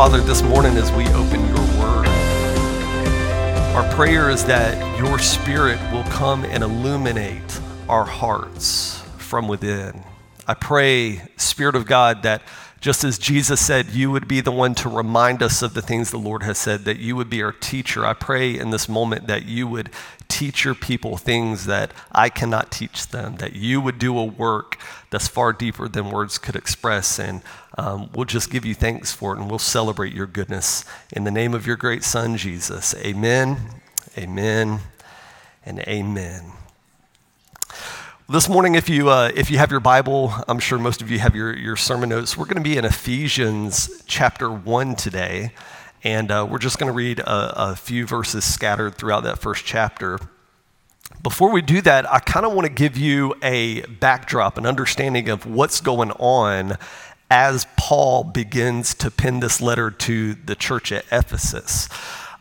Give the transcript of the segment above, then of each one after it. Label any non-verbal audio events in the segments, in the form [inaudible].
Father, this morning as we open your word, our prayer is that your spirit will come and illuminate our hearts from within. I pray, Spirit of God, that just as Jesus said, you would be the one to remind us of the things the Lord has said, that you would be our teacher. I pray in this moment that you would teach your people things that I cannot teach them, that you would do a work that's far deeper than words could express. And um, we'll just give you thanks for it and we'll celebrate your goodness. In the name of your great Son, Jesus. Amen, amen, and amen. This morning, if you, uh, if you have your Bible, I'm sure most of you have your, your sermon notes. We're going to be in Ephesians chapter 1 today, and uh, we're just going to read a, a few verses scattered throughout that first chapter. Before we do that, I kind of want to give you a backdrop, an understanding of what's going on as Paul begins to pen this letter to the church at Ephesus.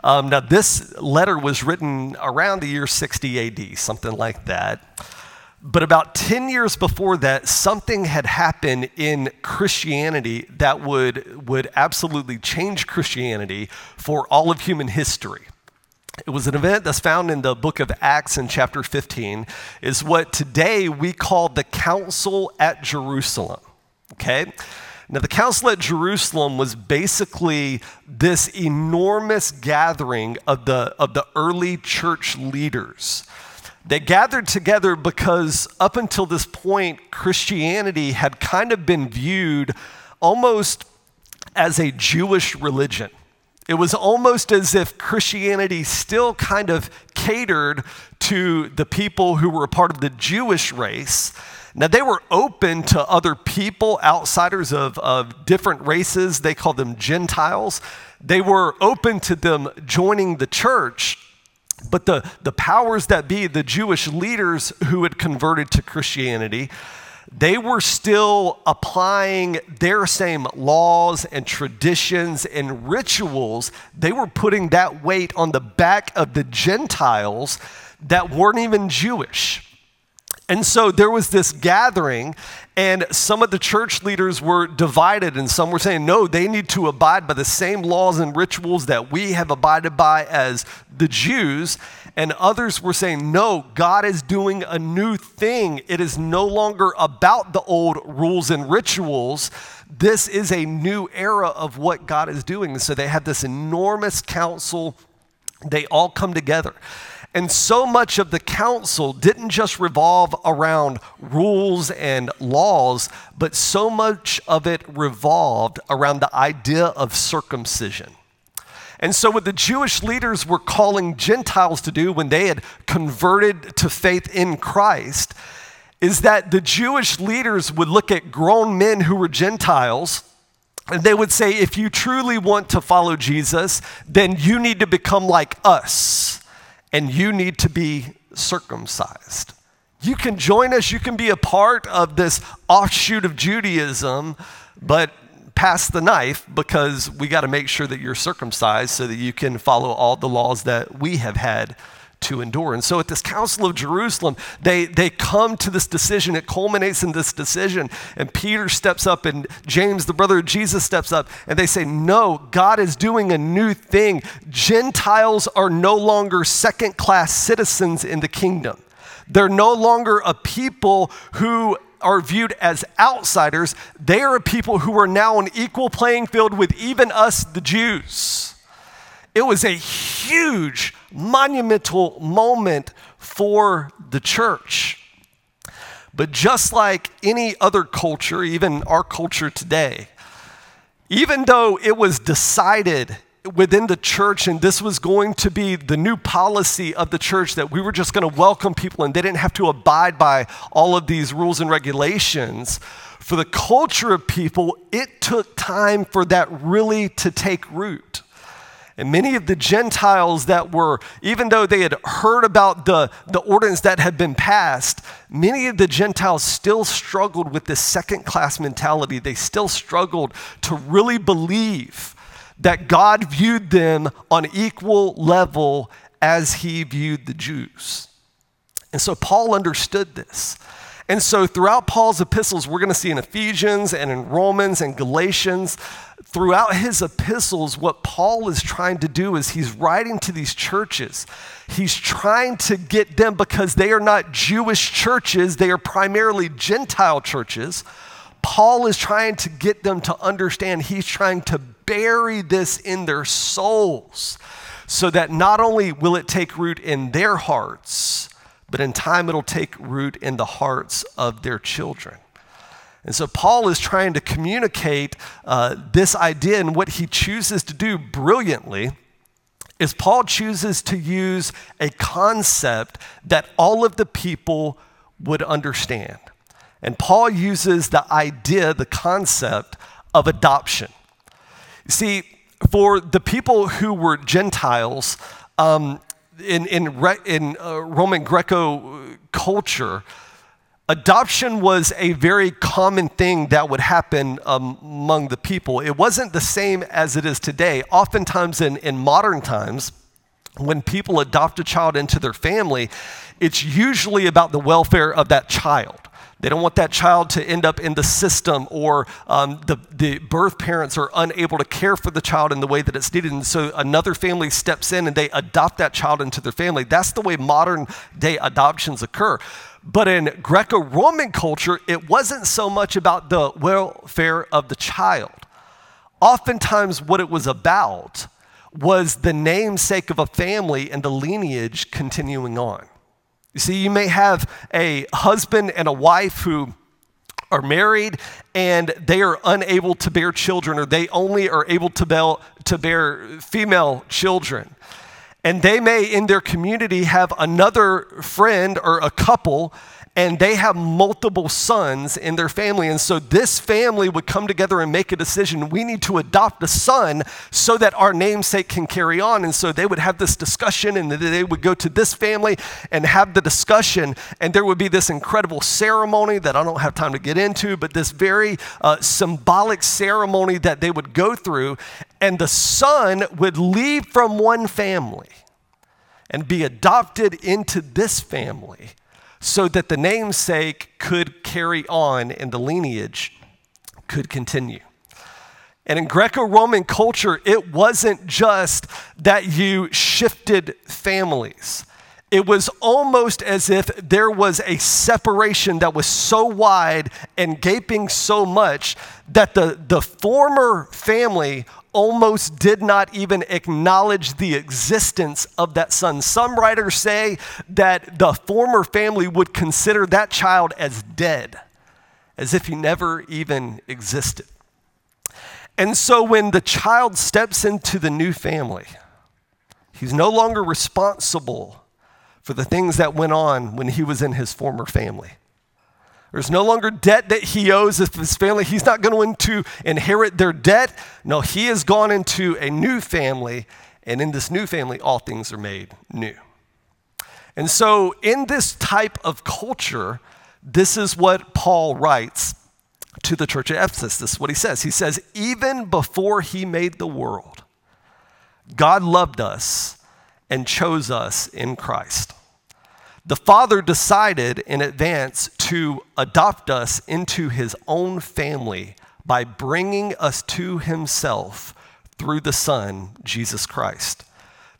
Um, now, this letter was written around the year 60 AD, something like that. But about 10 years before that, something had happened in Christianity that would, would absolutely change Christianity for all of human history. It was an event that's found in the book of Acts in chapter 15, is what today we call the Council at Jerusalem. Okay? Now, the Council at Jerusalem was basically this enormous gathering of the, of the early church leaders they gathered together because up until this point, Christianity had kind of been viewed almost as a Jewish religion. It was almost as if Christianity still kind of catered to the people who were part of the Jewish race. Now, they were open to other people, outsiders of, of different races. They called them Gentiles. They were open to them joining the church. But the, the powers that be, the Jewish leaders who had converted to Christianity, they were still applying their same laws and traditions and rituals. They were putting that weight on the back of the Gentiles that weren't even Jewish. And so there was this gathering, and some of the church leaders were divided, and some were saying, no, they need to abide by the same laws and rituals that we have abided by as the Jews. And others were saying, no, God is doing a new thing. It is no longer about the old rules and rituals. This is a new era of what God is doing. So they had this enormous council. They all come together. And so much of the council didn't just revolve around rules and laws, but so much of it revolved around the idea of circumcision. And so, what the Jewish leaders were calling Gentiles to do when they had converted to faith in Christ is that the Jewish leaders would look at grown men who were Gentiles and they would say, if you truly want to follow Jesus, then you need to become like us and you need to be circumcised. You can join us, you can be a part of this offshoot of Judaism, but pass the knife because we got to make sure that you're circumcised so that you can follow all the laws that we have had to endure. And so at this Council of Jerusalem, they, they come to this decision. It culminates in this decision. And Peter steps up, and James, the brother of Jesus, steps up, and they say, No, God is doing a new thing. Gentiles are no longer second class citizens in the kingdom. They're no longer a people who are viewed as outsiders. They are a people who are now on equal playing field with even us, the Jews. It was a huge, monumental moment for the church. But just like any other culture, even our culture today, even though it was decided within the church and this was going to be the new policy of the church that we were just going to welcome people and they didn't have to abide by all of these rules and regulations, for the culture of people, it took time for that really to take root. And many of the Gentiles that were, even though they had heard about the, the ordinance that had been passed, many of the Gentiles still struggled with this second class mentality. They still struggled to really believe that God viewed them on equal level as he viewed the Jews. And so Paul understood this. And so, throughout Paul's epistles, we're going to see in Ephesians and in Romans and Galatians, throughout his epistles, what Paul is trying to do is he's writing to these churches. He's trying to get them because they are not Jewish churches, they are primarily Gentile churches. Paul is trying to get them to understand, he's trying to bury this in their souls so that not only will it take root in their hearts, but in time it'll take root in the hearts of their children. And so Paul is trying to communicate uh, this idea, and what he chooses to do brilliantly is Paul chooses to use a concept that all of the people would understand. And Paul uses the idea, the concept of adoption. You see, for the people who were Gentiles, um, in, in, in uh, Roman Greco culture, adoption was a very common thing that would happen um, among the people. It wasn't the same as it is today. Oftentimes, in, in modern times, when people adopt a child into their family, it's usually about the welfare of that child. They don't want that child to end up in the system, or um, the, the birth parents are unable to care for the child in the way that it's needed. And so another family steps in and they adopt that child into their family. That's the way modern day adoptions occur. But in Greco Roman culture, it wasn't so much about the welfare of the child. Oftentimes, what it was about was the namesake of a family and the lineage continuing on. You see, you may have a husband and a wife who are married and they are unable to bear children, or they only are able to to bear female children. And they may, in their community, have another friend or a couple and they have multiple sons in their family. And so this family would come together and make a decision. We need to adopt a son so that our namesake can carry on. And so they would have this discussion, and they would go to this family and have the discussion. And there would be this incredible ceremony that I don't have time to get into, but this very uh, symbolic ceremony that they would go through. And the son would leave from one family and be adopted into this family so that the namesake could carry on and the lineage could continue. And in Greco Roman culture, it wasn't just that you shifted families. It was almost as if there was a separation that was so wide and gaping so much that the, the former family almost did not even acknowledge the existence of that son. Some writers say that the former family would consider that child as dead, as if he never even existed. And so when the child steps into the new family, he's no longer responsible for the things that went on when he was in his former family. There's no longer debt that he owes his family. He's not going to inherit their debt. No, he has gone into a new family, and in this new family, all things are made new. And so, in this type of culture, this is what Paul writes to the church at Ephesus. This is what he says. He says, Even before he made the world, God loved us and chose us in Christ the Father decided in advance to adopt us into His own family by bringing us to Himself through the Son, Jesus Christ.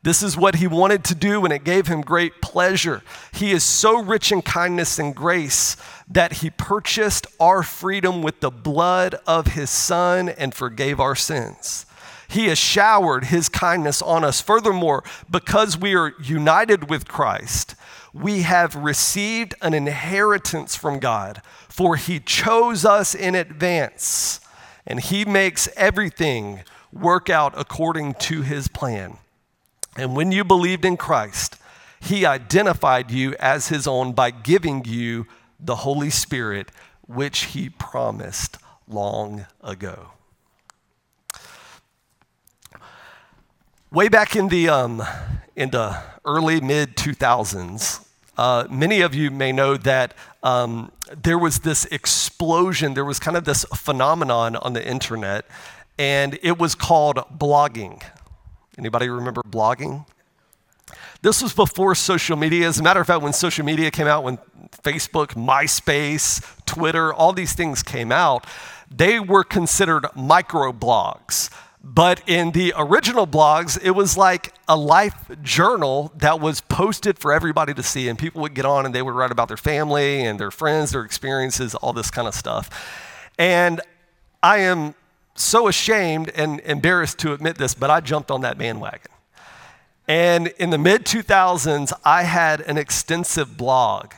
This is what he wanted to do, and it gave him great pleasure. He is so rich in kindness and grace that he purchased our freedom with the blood of his Son and forgave our sins. He has showered his kindness on us. Furthermore, because we are united with Christ, we have received an inheritance from God, for He chose us in advance, and He makes everything work out according to His plan. And when you believed in Christ, He identified you as His own by giving you the Holy Spirit, which He promised long ago. Way back in the, um, in the early mid 2000s, uh, many of you may know that um, there was this explosion, there was kind of this phenomenon on the internet, and it was called blogging. Anybody remember blogging? This was before social media. As a matter of fact, when social media came out, when Facebook, MySpace, Twitter, all these things came out, they were considered micro blogs. But in the original blogs, it was like a life journal that was posted for everybody to see. And people would get on and they would write about their family and their friends, their experiences, all this kind of stuff. And I am so ashamed and embarrassed to admit this, but I jumped on that bandwagon. And in the mid 2000s, I had an extensive blog.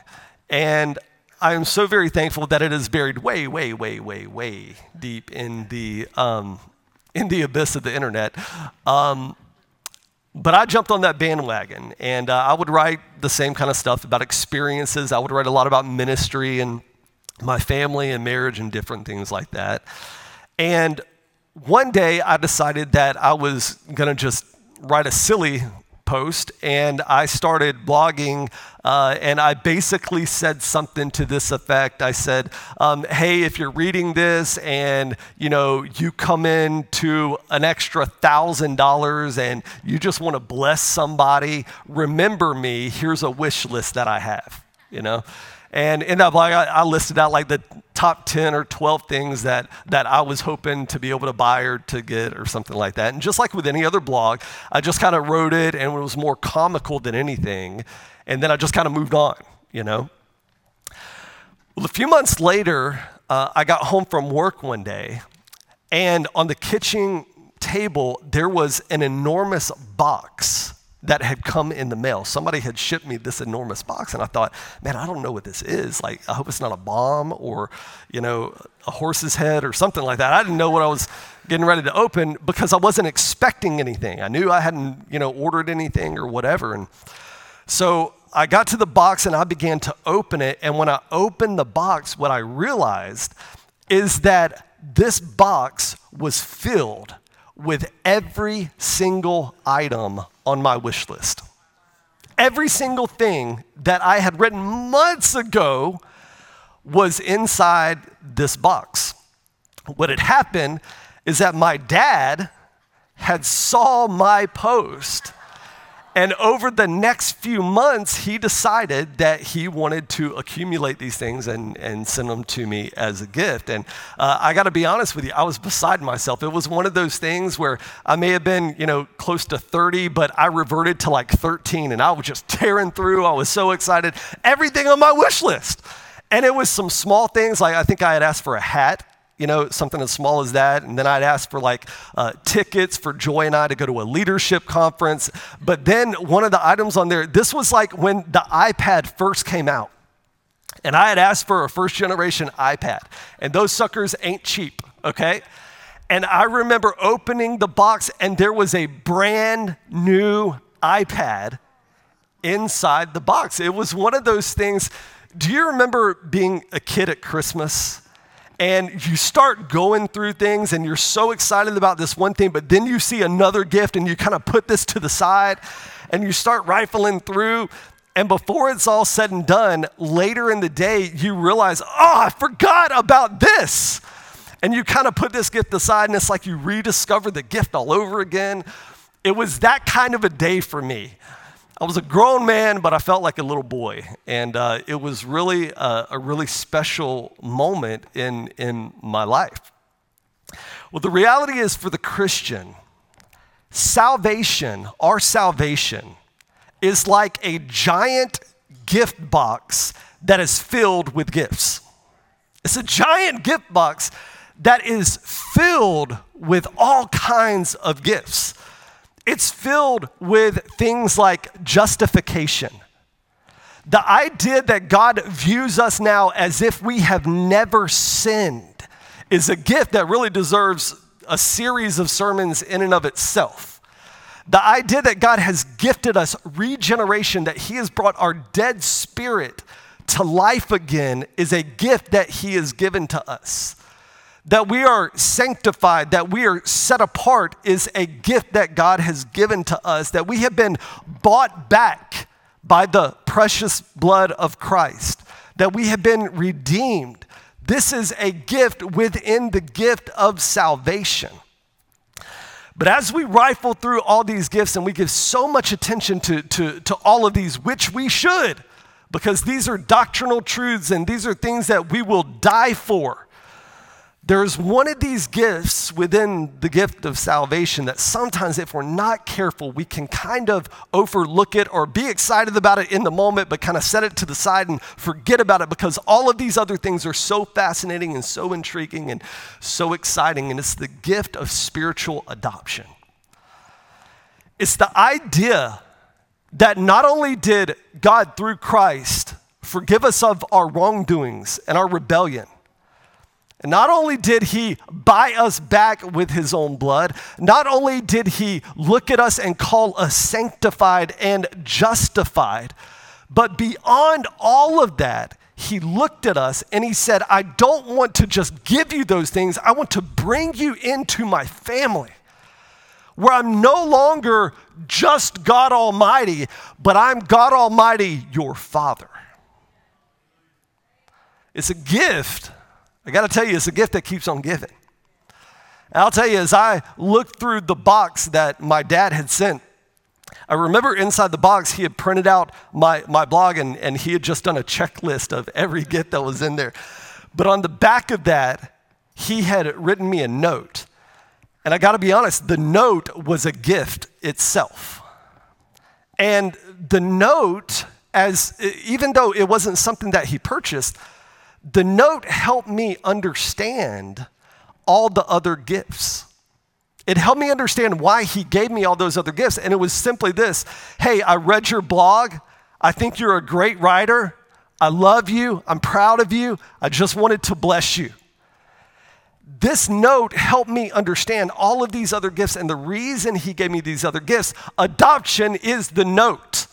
And I am so very thankful that it is buried way, way, way, way, way deep in the, um, in the abyss of the internet. Um, but I jumped on that bandwagon and uh, I would write the same kind of stuff about experiences. I would write a lot about ministry and my family and marriage and different things like that. And one day I decided that I was going to just write a silly post and I started blogging uh, and I basically said something to this effect. I said, um, "Hey, if you're reading this and you know you come in to an extra thousand dollars and you just want to bless somebody, remember me. Here's a wish list that I have." You know, and in that blog, I, I, listed out like the top 10 or 12 things that, that I was hoping to be able to buy or to get or something like that. And just like with any other blog, I just kind of wrote it and it was more comical than anything. And then I just kind of moved on, you know? Well, a few months later, uh, I got home from work one day, and on the kitchen table, there was an enormous box that had come in the mail. Somebody had shipped me this enormous box, and I thought, man, I don't know what this is. Like, I hope it's not a bomb or, you know, a horse's head or something like that. I didn't know what I was getting ready to open because I wasn't expecting anything. I knew I hadn't, you know, ordered anything or whatever. And so I got to the box and I began to open it. And when I opened the box, what I realized is that this box was filled with every single item on my wish list. Every single thing that I had written months ago was inside this box. What had happened is that my dad had saw my post and over the next few months, he decided that he wanted to accumulate these things and, and send them to me as a gift. And uh, I got to be honest with you, I was beside myself. It was one of those things where I may have been, you know, close to 30, but I reverted to like 13 and I was just tearing through. I was so excited. Everything on my wish list. And it was some small things, like I think I had asked for a hat you know, something as small as that. And then I'd ask for like uh, tickets for Joy and I to go to a leadership conference. But then one of the items on there, this was like when the iPad first came out. And I had asked for a first generation iPad. And those suckers ain't cheap, okay? And I remember opening the box and there was a brand new iPad inside the box. It was one of those things. Do you remember being a kid at Christmas? And you start going through things and you're so excited about this one thing, but then you see another gift and you kind of put this to the side and you start rifling through. And before it's all said and done, later in the day, you realize, oh, I forgot about this. And you kind of put this gift aside and it's like you rediscover the gift all over again. It was that kind of a day for me. I was a grown man, but I felt like a little boy. And uh, it was really a, a really special moment in, in my life. Well, the reality is for the Christian, salvation, our salvation, is like a giant gift box that is filled with gifts. It's a giant gift box that is filled with all kinds of gifts. It's filled with things like justification. The idea that God views us now as if we have never sinned is a gift that really deserves a series of sermons in and of itself. The idea that God has gifted us regeneration, that He has brought our dead spirit to life again, is a gift that He has given to us that we are sanctified, that we are set apart, is a gift that God has given to us, that we have been bought back by the precious blood of Christ, that we have been redeemed. This is a gift within the gift of salvation. But as we rifle through all these gifts and we give so much attention to, to, to all of these, which we should, because these are doctrinal truths and these are things that we will die for. There's one of these gifts within the gift of salvation that sometimes, if we're not careful, we can kind of overlook it or be excited about it in the moment, but kind of set it to the side and forget about it because all of these other things are so fascinating and so intriguing and so exciting. And it's the gift of spiritual adoption. It's the idea that not only did God, through Christ, forgive us of our wrongdoings and our rebellion, and not only did he buy us back with his own blood, not only did he look at us and call us sanctified and justified, but beyond all of that, he looked at us and he said, I don't want to just give you those things, I want to bring you into my family where I'm no longer just God Almighty, but I'm God Almighty, your Father. It's a gift. I got to tell you, it's a gift that keeps on giving. And I'll tell you, as I looked through the box that my dad had sent, I remember inside the box, he had printed out my, my blog and, and he had just done a checklist of every gift that was in there. But on the back of that, he had written me a note. And I got to be honest, the note was a gift itself. And the note, as even though it wasn't something that he purchased, the note helped me understand all the other gifts. It helped me understand why he gave me all those other gifts. And it was simply this Hey, I read your blog. I think you're a great writer. I love you. I'm proud of you. I just wanted to bless you. This note helped me understand all of these other gifts. And the reason he gave me these other gifts, adoption is the note.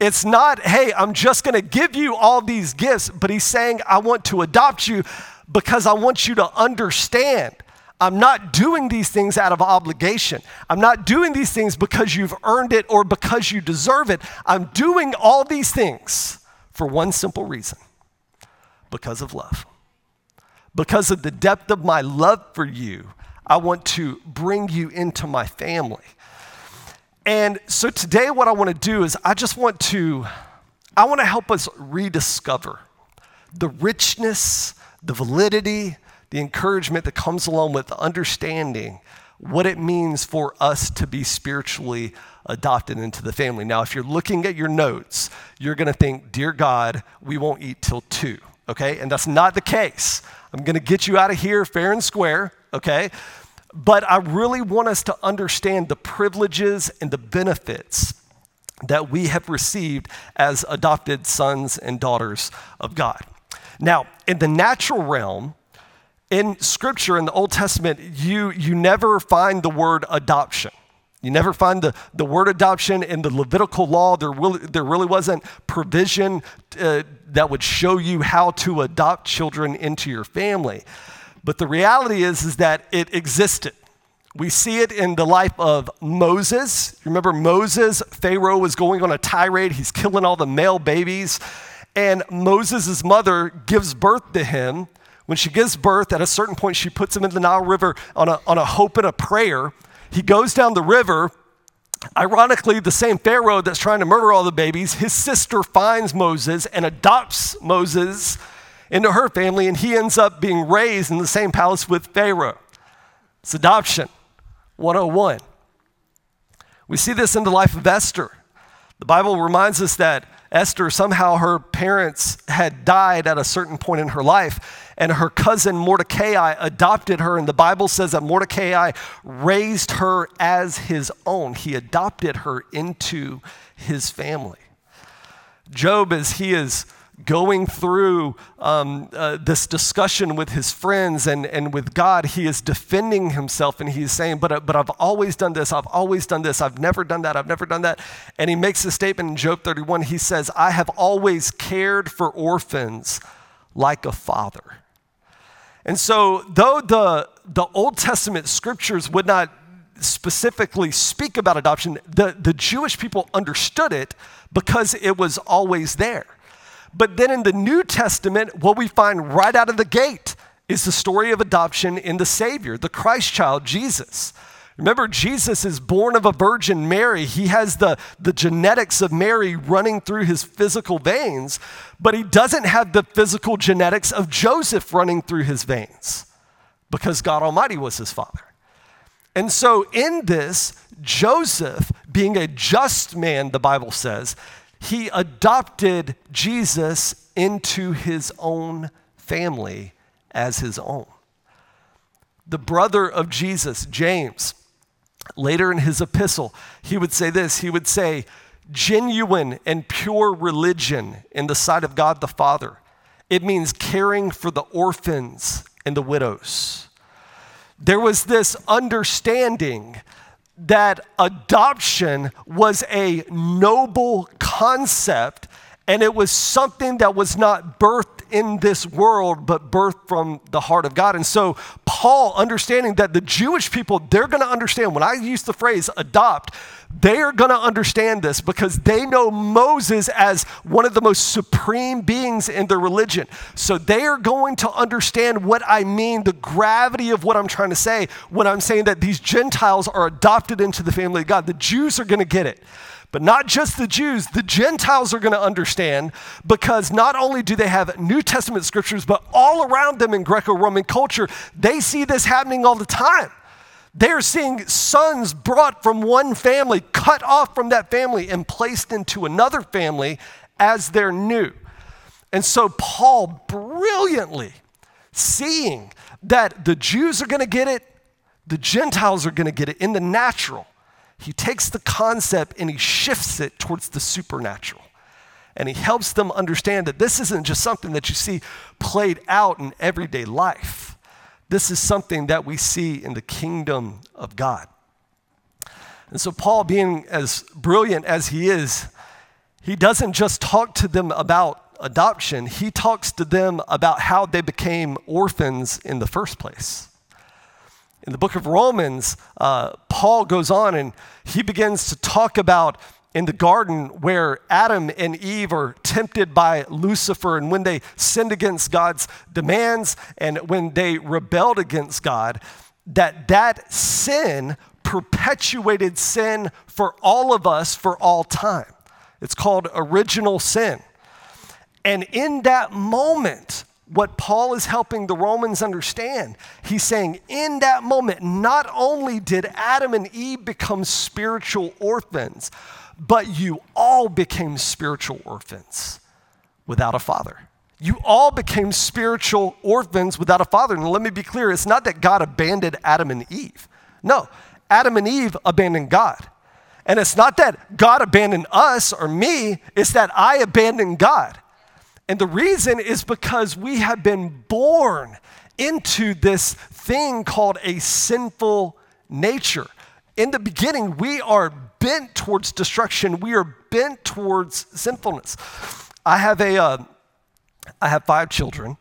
It's not, hey, I'm just going to give you all these gifts, but he's saying, I want to adopt you because I want you to understand. I'm not doing these things out of obligation. I'm not doing these things because you've earned it or because you deserve it. I'm doing all these things for one simple reason because of love because of the depth of my love for you, I want to bring you into my family. And so today, what I want to do is I just want to, I want to help us rediscover the richness, the validity, the encouragement that comes along with understanding what it means for us to be spiritually adopted into the family. Now, if you're looking at your notes, you're going to think, Dear God, we won't eat till two, okay? And that's not the case. I'm going to get you out of here fair and square, okay? But I really want us to understand the privileges and the benefits that we have received as adopted sons and daughters of God. Now, in the natural realm, in Scripture, in the Old Testament, you, you never find the word adoption. You never find the, the word adoption in the Levitical law. There really, there really wasn't provision uh, that would show you how to adopt children into your family. But the reality is, is that it existed. We see it in the life of Moses. Remember, Moses, Pharaoh was going on a tirade, he's killing all the male babies. And Moses' mother gives birth to him. When she gives birth, at a certain point, she puts him in the Nile River on a, on a hope and a prayer he goes down the river. Ironically, the same Pharaoh that's trying to murder all the babies, his sister finds Moses and adopts Moses into her family, and he ends up being raised in the same palace with Pharaoh. It's adoption 101. We see this in the life of Esther. The Bible reminds us that Esther, somehow her parents had died at a certain point in her life, and her cousin Mordecai adopted her. And the Bible says that Mordecai raised her as his own, he adopted her into his family. Job, as he is going through um, uh, this discussion with his friends and, and with God, he is defending himself and he's saying, but, uh, but I've always done this, I've always done this, I've never done that, I've never done that. And he makes a statement in Job 31. He says, I have always cared for orphans like a father. And so, though the, the Old Testament scriptures would not specifically speak about adoption, the, the Jewish people understood it because it was always there. But then in the New Testament, what we find right out of the gate is the story of adoption in the Savior, the Christ child, Jesus. Remember, Jesus is born of a virgin Mary. He has the, the genetics of Mary running through his physical veins, but he doesn't have the physical genetics of Joseph running through his veins because God Almighty was his father. And so, in this, Joseph, being a just man, the Bible says, he adopted Jesus into his own family as his own. The brother of Jesus, James, later in his epistle, he would say this he would say, genuine and pure religion in the sight of God the Father. It means caring for the orphans and the widows. There was this understanding that adoption was a noble concept and it was something that was not birthed in this world, but birthed from the heart of God. And so, Paul, understanding that the Jewish people, they're going to understand, when I use the phrase adopt, they are going to understand this because they know Moses as one of the most supreme beings in their religion. So they are going to understand what I mean, the gravity of what I'm trying to say when I'm saying that these Gentiles are adopted into the family of God. The Jews are going to get it. But not just the Jews, the Gentiles are going to understand because not only do they have New Testament scriptures, but all around them in Greco Roman culture, they see this happening all the time. They're seeing sons brought from one family, cut off from that family, and placed into another family as their new. And so, Paul brilliantly seeing that the Jews are going to get it, the Gentiles are going to get it in the natural he takes the concept and he shifts it towards the supernatural. And he helps them understand that this isn't just something that you see played out in everyday life. This is something that we see in the kingdom of God. And so, Paul, being as brilliant as he is, he doesn't just talk to them about adoption, he talks to them about how they became orphans in the first place. In the book of Romans, uh, Paul goes on and he begins to talk about in the garden where Adam and Eve are tempted by Lucifer and when they sinned against God's demands and when they rebelled against God, that that sin perpetuated sin for all of us for all time. It's called original sin. And in that moment, what Paul is helping the Romans understand. He's saying, in that moment, not only did Adam and Eve become spiritual orphans, but you all became spiritual orphans without a father. You all became spiritual orphans without a father. And let me be clear it's not that God abandoned Adam and Eve. No, Adam and Eve abandoned God. And it's not that God abandoned us or me, it's that I abandoned God. And the reason is because we have been born into this thing called a sinful nature. In the beginning, we are bent towards destruction. We are bent towards sinfulness. I have a, uh, I have five children,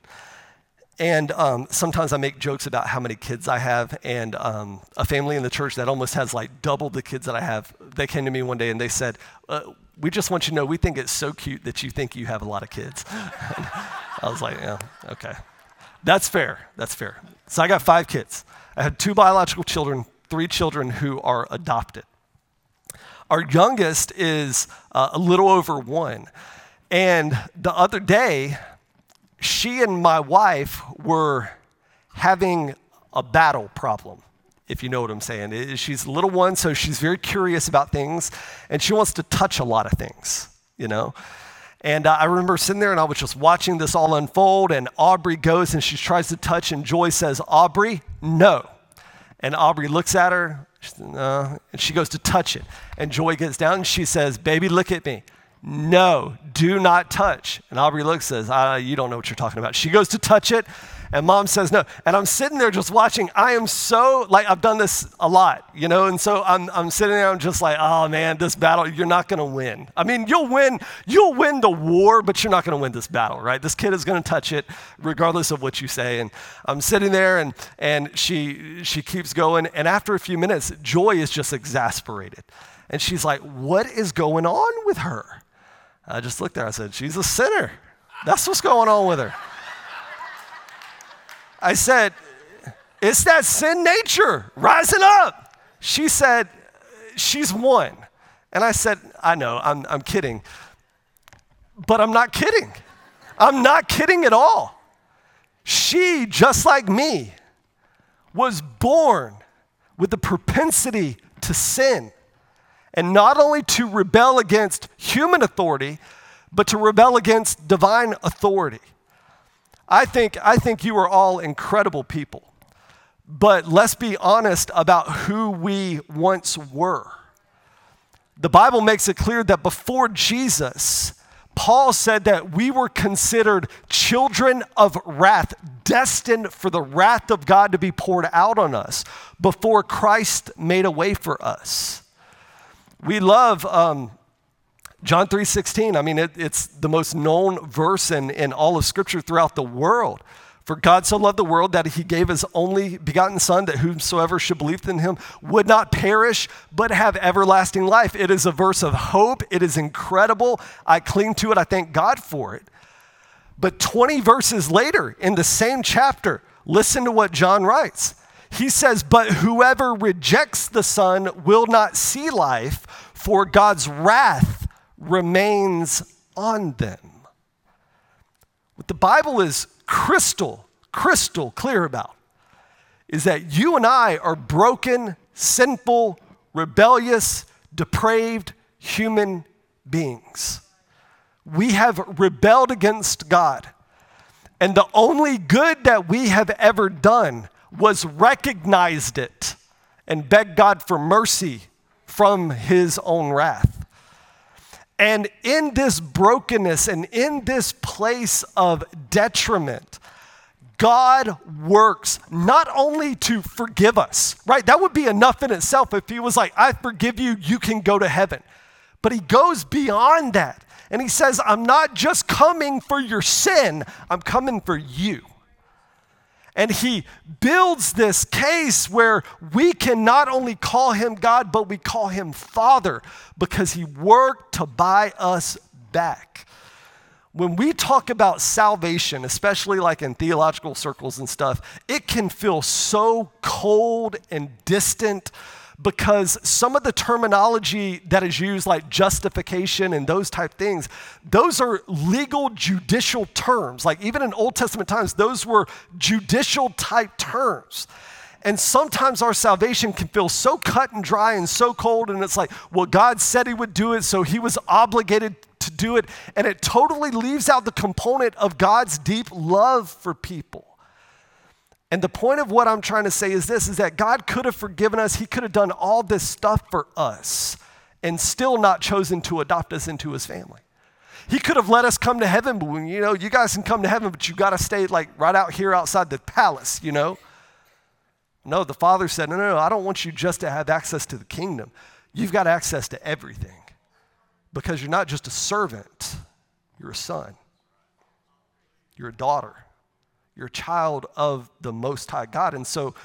and um, sometimes I make jokes about how many kids I have. And um, a family in the church that almost has like double the kids that I have, they came to me one day and they said, uh, we just want you to know we think it's so cute that you think you have a lot of kids. [laughs] I was like, yeah, okay. That's fair. That's fair. So I got five kids. I had two biological children, three children who are adopted. Our youngest is uh, a little over one. And the other day, she and my wife were having a battle problem if you know what I'm saying. She's a little one, so she's very curious about things, and she wants to touch a lot of things, you know. And uh, I remember sitting there and I was just watching this all unfold, and Aubrey goes and she tries to touch, and Joy says, Aubrey, no. And Aubrey looks at her, no, and she goes to touch it. And Joy gets down and she says, Baby, look at me. No, do not touch. And Aubrey looks says, uh, You don't know what you're talking about. She goes to touch it, and mom says no. And I'm sitting there just watching. I am so, like, I've done this a lot, you know? And so I'm, I'm sitting there, I'm just like, oh man, this battle, you're not gonna win. I mean, you'll win, you'll win the war, but you're not gonna win this battle, right? This kid is gonna touch it regardless of what you say. And I'm sitting there and, and she, she keeps going. And after a few minutes, Joy is just exasperated. And she's like, what is going on with her? I just looked there, I said, she's a sinner. That's what's going on with her. I said, it's that sin nature rising up. She said, She's one. And I said, I know, I'm, I'm kidding. But I'm not kidding. I'm not kidding at all. She, just like me, was born with the propensity to sin. And not only to rebel against human authority, but to rebel against divine authority. I think, I think you are all incredible people. But let's be honest about who we once were. The Bible makes it clear that before Jesus, Paul said that we were considered children of wrath, destined for the wrath of God to be poured out on us before Christ made a way for us. We love um, John 3.16. I mean, it, it's the most known verse in, in all of Scripture throughout the world. For God so loved the world that he gave his only begotten Son, that whomsoever should believe in him would not perish, but have everlasting life. It is a verse of hope. It is incredible. I cling to it. I thank God for it. But 20 verses later, in the same chapter, listen to what John writes. He says, But whoever rejects the Son will not see life, for God's wrath remains on them. What the Bible is crystal, crystal clear about is that you and I are broken, sinful, rebellious, depraved human beings. We have rebelled against God. And the only good that we have ever done was recognized it and begged God for mercy from his own wrath. And in this brokenness and in this place of detriment, God works not only to forgive us, right? That would be enough in itself if He was like, I forgive you, you can go to heaven. But He goes beyond that. And He says, I'm not just coming for your sin, I'm coming for you. And he builds this case where we can not only call him God, but we call him Father because he worked to buy us back. When we talk about salvation, especially like in theological circles and stuff, it can feel so cold and distant because some of the terminology that is used, like justification and those type things, those are legal judicial terms. Like even in Old Testament times, those were judicial type terms. And sometimes our salvation can feel so cut and dry and so cold, and it's like, well, God said He would do it, so He was obligated to do it. And it totally leaves out the component of God's deep love for people. And the point of what I'm trying to say is this is that God could have forgiven us. He could have done all this stuff for us and still not chosen to adopt us into his family. He could have let us come to heaven, but you know, you guys can come to heaven, but you got to stay like right out here outside the palace, you know? No, the father said, no, no, no, I don't want you just to have access to the kingdom. You've got access to everything because you're not just a servant, you're a son, you're a daughter. You're a child of the Most High God. And so,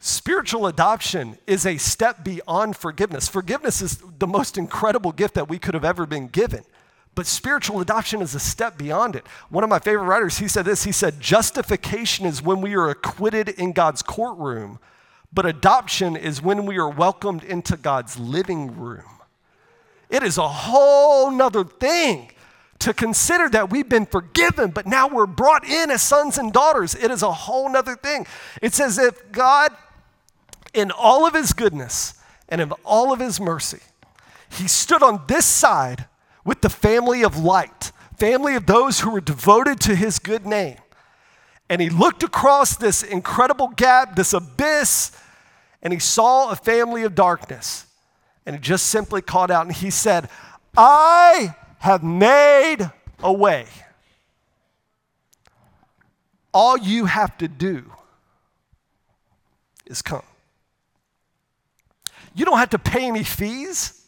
spiritual adoption is a step beyond forgiveness. Forgiveness is the most incredible gift that we could have ever been given. But spiritual adoption is a step beyond it. One of my favorite writers, he said this he said, Justification is when we are acquitted in God's courtroom, but adoption is when we are welcomed into God's living room. It is a whole nother thing to consider that we've been forgiven, but now we're brought in as sons and daughters. It is a whole nother thing. It's as if God, in all of his goodness and in all of his mercy, he stood on this side with the family of light, family of those who were devoted to his good name. And he looked across this incredible gap, this abyss, and he saw a family of darkness. And he just simply called out and he said, I have made a way. All you have to do is come. You don't have to pay any fees.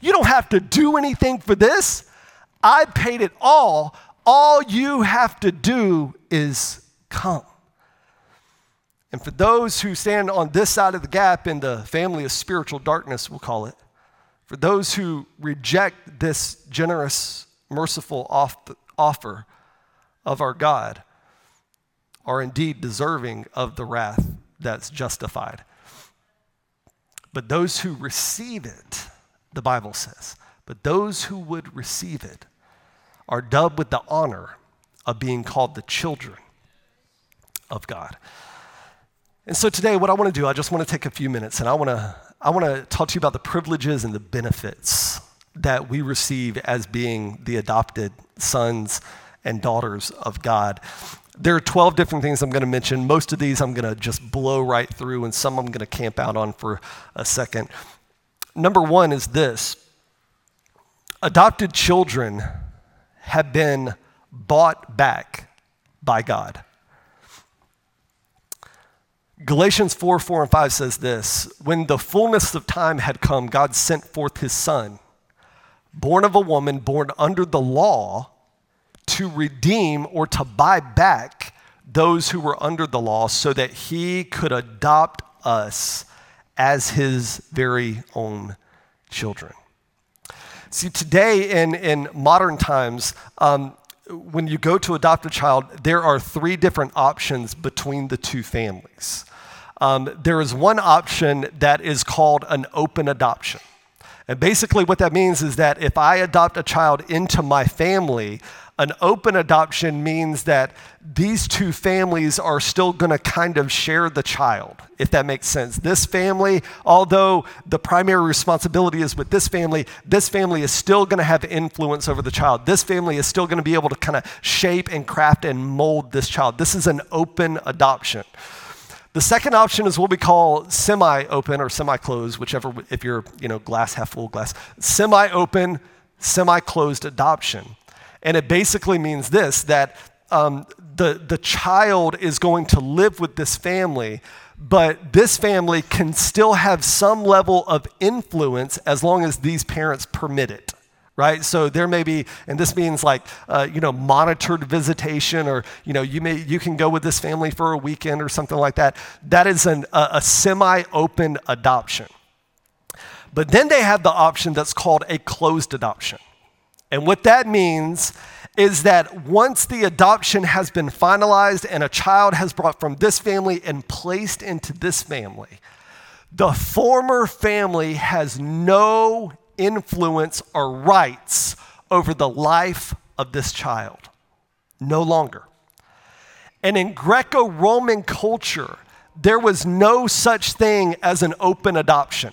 You don't have to do anything for this. I paid it all. All you have to do is come. And for those who stand on this side of the gap in the family of spiritual darkness, we'll call it, for those who reject this generous, merciful offer of our God are indeed deserving of the wrath that's justified. But those who receive it, the Bible says, but those who would receive it are dubbed with the honor of being called the children of God. And so today, what I want to do, I just want to take a few minutes and I want to, I want to talk to you about the privileges and the benefits that we receive as being the adopted sons and daughters of God. There are 12 different things I'm going to mention. Most of these I'm going to just blow right through, and some I'm going to camp out on for a second. Number one is this adopted children have been bought back by God. Galatians 4 4 and 5 says this When the fullness of time had come, God sent forth his son, born of a woman, born under the law, to redeem or to buy back those who were under the law so that he could adopt us as his very own children. See, today in, in modern times, um, when you go to adopt a child, there are three different options between the two families. Um, there is one option that is called an open adoption. And basically, what that means is that if I adopt a child into my family, an open adoption means that these two families are still going to kind of share the child, if that makes sense. This family, although the primary responsibility is with this family, this family is still going to have influence over the child. This family is still going to be able to kind of shape and craft and mold this child. This is an open adoption. The second option is what we call semi-open or semi-closed, whichever if you're, you know, glass half full glass. Semi-open, semi-closed adoption. And it basically means this that um, the, the child is going to live with this family, but this family can still have some level of influence as long as these parents permit it right? So there may be and this means like uh, you know monitored visitation or you know you may you can go with this family for a weekend or something like that. That is an, a, a semi-open adoption. But then they have the option that's called a closed adoption. And what that means is that once the adoption has been finalized and a child has brought from this family and placed into this family, the former family has no influence or rights over the life of this child. No longer. And in Greco Roman culture, there was no such thing as an open adoption.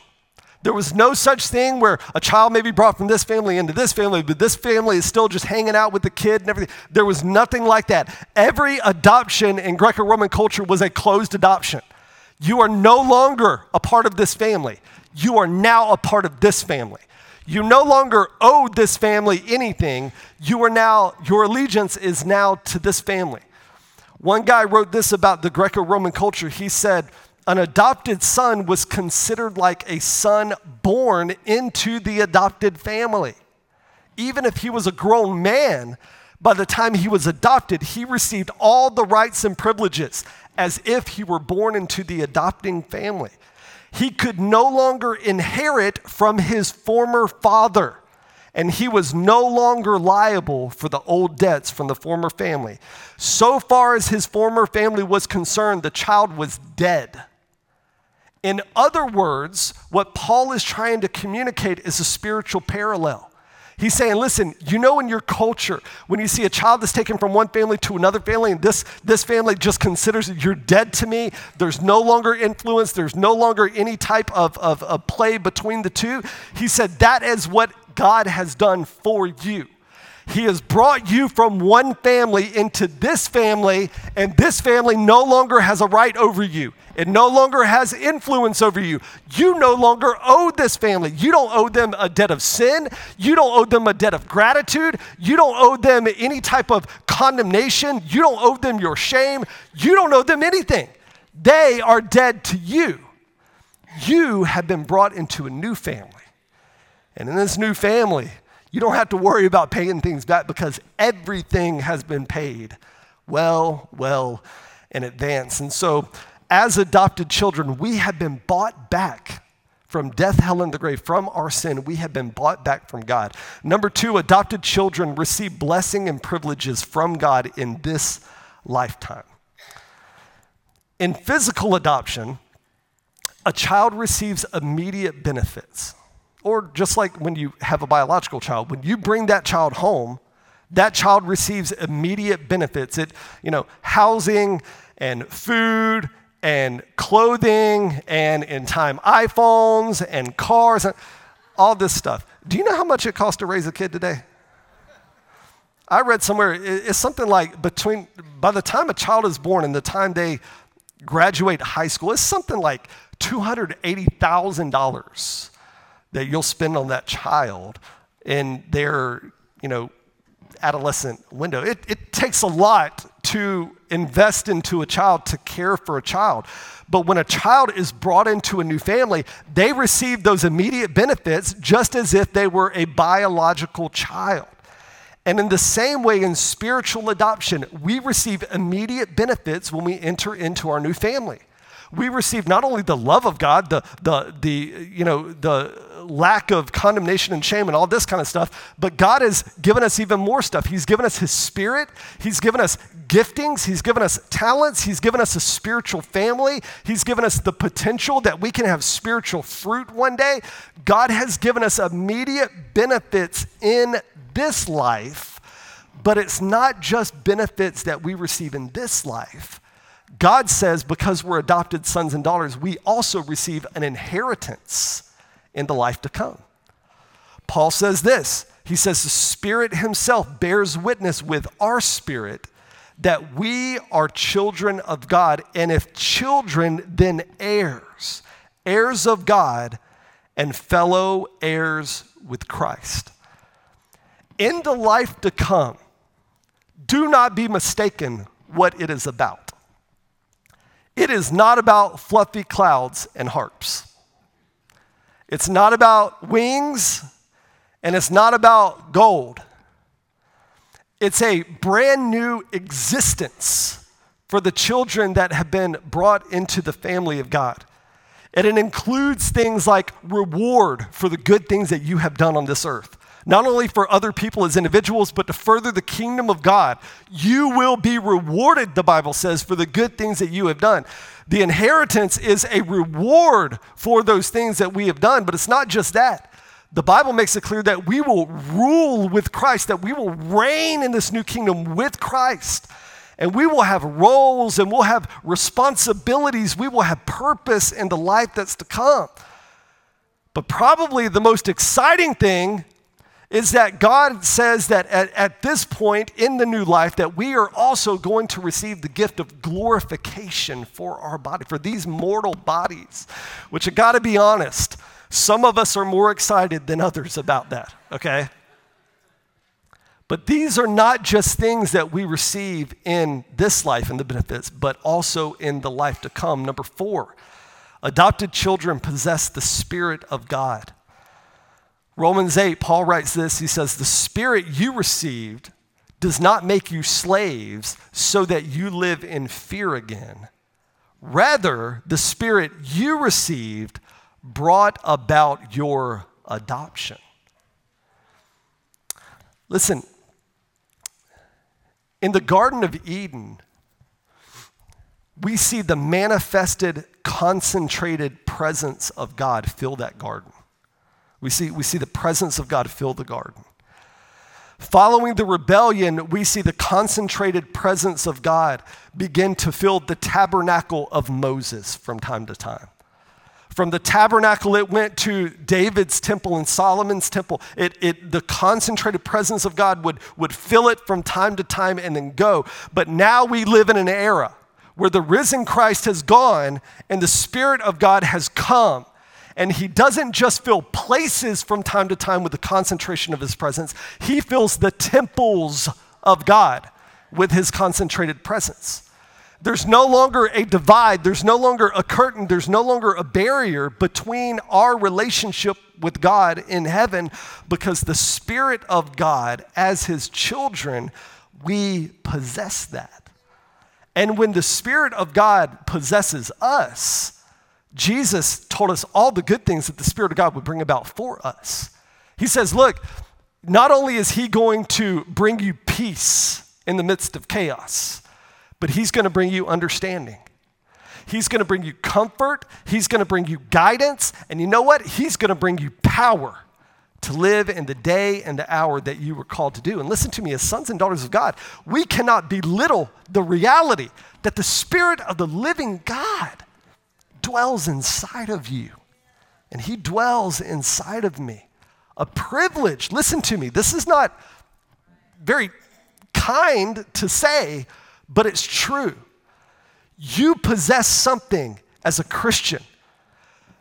There was no such thing where a child may be brought from this family into this family, but this family is still just hanging out with the kid and everything. There was nothing like that. Every adoption in Greco Roman culture was a closed adoption. You are no longer a part of this family. You are now a part of this family. You no longer owe this family anything. You are now, your allegiance is now to this family. One guy wrote this about the Greco Roman culture. He said, an adopted son was considered like a son born into the adopted family. Even if he was a grown man, by the time he was adopted, he received all the rights and privileges as if he were born into the adopting family. He could no longer inherit from his former father, and he was no longer liable for the old debts from the former family. So far as his former family was concerned, the child was dead. In other words, what Paul is trying to communicate is a spiritual parallel. He's saying, listen, you know, in your culture, when you see a child that's taken from one family to another family, and this, this family just considers you're dead to me, there's no longer influence, there's no longer any type of, of, of play between the two. He said, that is what God has done for you. He has brought you from one family into this family, and this family no longer has a right over you. It no longer has influence over you. You no longer owe this family. You don't owe them a debt of sin. You don't owe them a debt of gratitude. You don't owe them any type of condemnation. You don't owe them your shame. You don't owe them anything. They are dead to you. You have been brought into a new family. And in this new family, you don't have to worry about paying things back because everything has been paid well, well in advance. And so, as adopted children, we have been bought back from death, hell, and the grave, from our sin. We have been bought back from God. Number two, adopted children receive blessing and privileges from God in this lifetime. In physical adoption, a child receives immediate benefits. Or just like when you have a biological child, when you bring that child home, that child receives immediate benefits. It, you know, housing and food and clothing and in time iPhones and cars and all this stuff. Do you know how much it costs to raise a kid today? I read somewhere it's something like between by the time a child is born and the time they graduate high school, it's something like $280,000 that you'll spend on that child in their, you know, adolescent window. It, it takes a lot to invest into a child, to care for a child. But when a child is brought into a new family, they receive those immediate benefits just as if they were a biological child. And in the same way, in spiritual adoption, we receive immediate benefits when we enter into our new family. We receive not only the love of God, the, the, the, you know, the lack of condemnation and shame and all this kind of stuff, but God has given us even more stuff. He's given us His Spirit, He's given us giftings, He's given us talents, He's given us a spiritual family, He's given us the potential that we can have spiritual fruit one day. God has given us immediate benefits in this life, but it's not just benefits that we receive in this life. God says because we're adopted sons and daughters, we also receive an inheritance in the life to come. Paul says this He says, The Spirit Himself bears witness with our spirit that we are children of God, and if children, then heirs, heirs of God, and fellow heirs with Christ in the life to come, do not be mistaken what it is about. It is not about fluffy clouds and harps. It's not about wings and it's not about gold. It's a brand new existence for the children that have been brought into the family of God. And it includes things like reward for the good things that you have done on this earth not only for other people as individuals, but to further the kingdom of God. You will be rewarded, the Bible says, for the good things that you have done. The inheritance is a reward for those things that we have done, but it's not just that. The Bible makes it clear that we will rule with Christ, that we will reign in this new kingdom with Christ. And we will have roles and we'll have responsibilities. We will have purpose in the life that's to come. But probably the most exciting thing is that God says that at, at this point in the new life that we are also going to receive the gift of glorification for our body, for these mortal bodies, which I gotta be honest, some of us are more excited than others about that, okay? But these are not just things that we receive in this life and the benefits, but also in the life to come. Number four, adopted children possess the Spirit of God. Romans 8, Paul writes this. He says, The spirit you received does not make you slaves so that you live in fear again. Rather, the spirit you received brought about your adoption. Listen, in the Garden of Eden, we see the manifested, concentrated presence of God fill that garden. We see, we see the presence of God fill the garden. Following the rebellion, we see the concentrated presence of God begin to fill the tabernacle of Moses from time to time. From the tabernacle, it went to David's temple and Solomon's temple. It, it, the concentrated presence of God would, would fill it from time to time and then go. But now we live in an era where the risen Christ has gone and the Spirit of God has come and he doesn't just fill places from time to time with the concentration of his presence, he fills the temples of God with his concentrated presence. There's no longer a divide, there's no longer a curtain, there's no longer a barrier between our relationship with God in heaven because the Spirit of God, as his children, we possess that. And when the Spirit of God possesses us, Jesus told us all the good things that the Spirit of God would bring about for us. He says, Look, not only is He going to bring you peace in the midst of chaos, but He's going to bring you understanding. He's going to bring you comfort. He's going to bring you guidance. And you know what? He's going to bring you power to live in the day and the hour that you were called to do. And listen to me, as sons and daughters of God, we cannot belittle the reality that the Spirit of the living God dwells inside of you. And He dwells inside of me. A privilege. Listen to me. This is not very kind to say, but it's true. You possess something as a Christian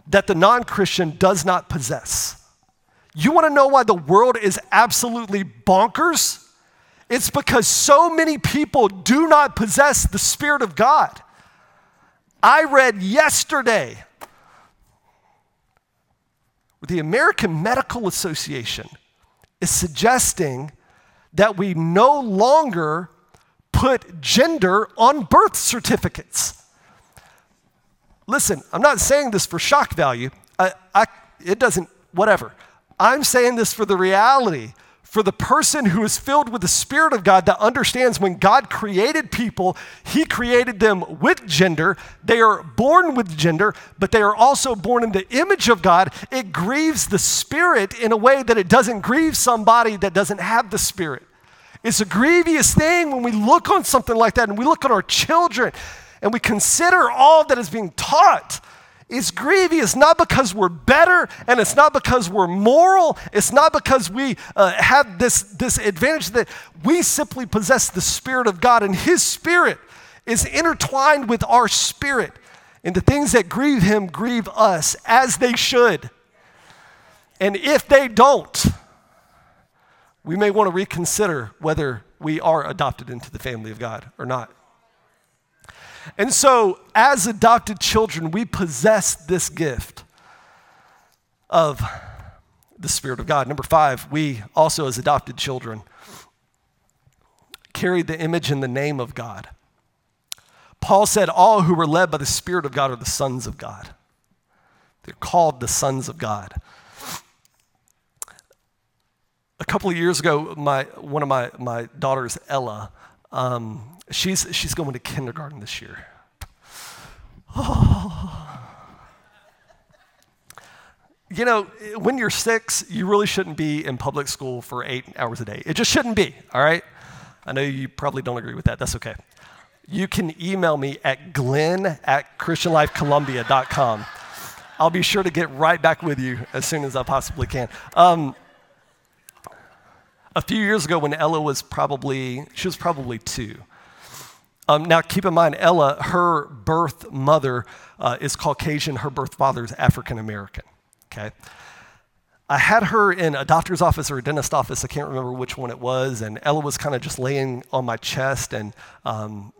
that the non Christian does not possess. You want to know why the world is absolutely bonkers? It's because so many people do not possess the Spirit of God. I read yesterday the American Medical Association is suggesting that we no longer put gender on birth certificates. Listen, I'm not saying this for shock value. I, I, it doesn't, whatever. I'm saying this for the reality, for the person who is filled with the Spirit of God that understands when God created people, He created them with gender. They are born with gender, but they are also born in the image of God. It grieves the Spirit in a way that it doesn't grieve somebody that doesn't have the Spirit. It's a grievous thing when we look on something like that and we look at our children and we consider all that is being taught it's grievous not because we're better and it's not because we're moral. It's not because we uh, have this, this advantage that we simply possess the Spirit of God and His Spirit is intertwined with our spirit. And the things that grieve Him grieve us as they should. And if they don't, we may want to reconsider whether we are adopted into the family of God or not. And so, as adopted children, we possess this gift of the Spirit of God. Number five, we also, as adopted children, carry the image and the name of God. Paul said, All who were led by the Spirit of God are the sons of God. They're called the sons of God. A couple of years ago, my, one of my, my daughters, Ella, um, She's, she's going to kindergarten this year. Oh. [sighs] You know, when you're six, you really shouldn't be in public school for eight hours a day. It just shouldn't be, all right? I know you probably don't agree with that. That's okay. You can email me at glenn at christianlifecolumbia.com. I'll be sure to get right back with you as soon as I possibly can. Um, a few years ago, when Ella was probably, she was probably two, um, now, keep in mind, Ella, her birth mother uh, is Caucasian, her birth father is African American. Okay? I had her in a doctor's office or a dentist office, I can't remember which one it was, and Ella was kind of just laying on my chest, and um,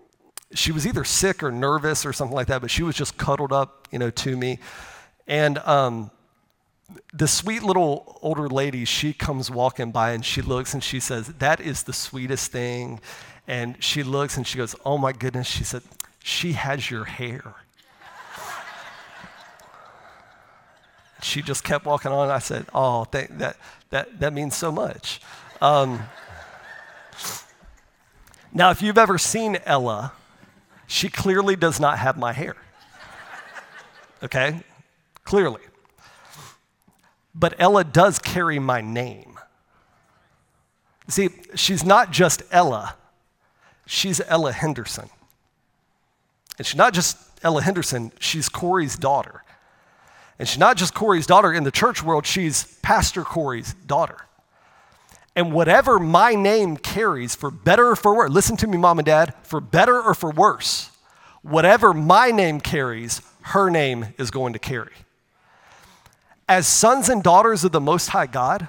she was either sick or nervous or something like that, but she was just cuddled up, you know, to me. And um, the sweet little older lady, she comes walking by and she looks and she says, That is the sweetest thing and she looks and she goes, Oh my goodness. She said, She has your hair. [laughs] she just kept walking on. I said, Oh, thank, that, that, that means so much. Um, now, if you've ever seen Ella, she clearly does not have my hair. Okay? Clearly. But Ella does carry my name. See, she's not just Ella, she's Ella Henderson. And she's not just Ella Henderson, she's Corey's daughter. And she's not just Corey's daughter in the church world, she's Pastor Corey's daughter. And whatever my name carries, for better or for worse, listen to me, mom and dad, for better or for worse, whatever my name carries, her name is going to carry. As sons and daughters of the Most High God,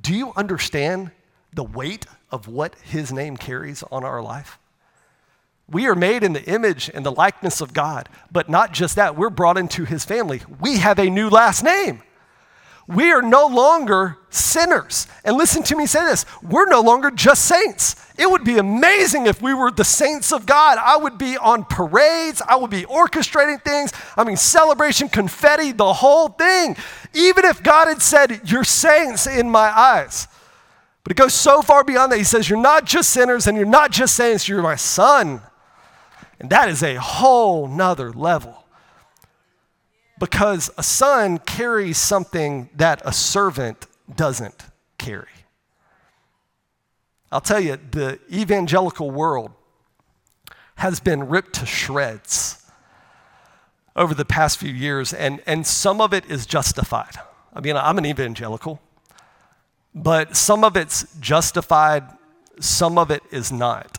do you understand the weight of what his name carries on our life. We are made in the image and the likeness of God, but not just that, we're brought into his family. We have a new last name. We are no longer sinners. And listen to me say this we're no longer just saints. It would be amazing if we were the saints of God. I would be on parades, I would be orchestrating things. I mean, celebration, confetti, the whole thing. Even if God had said, You're saints in my eyes. But it goes so far beyond that. He says, You're not just sinners and you're not just saints, you're my son. And that is a whole nother level. Because a son carries something that a servant doesn't carry. I'll tell you, the evangelical world has been ripped to shreds over the past few years, and, and some of it is justified. I mean, I'm an evangelical, but some of it's justified, some of it is not.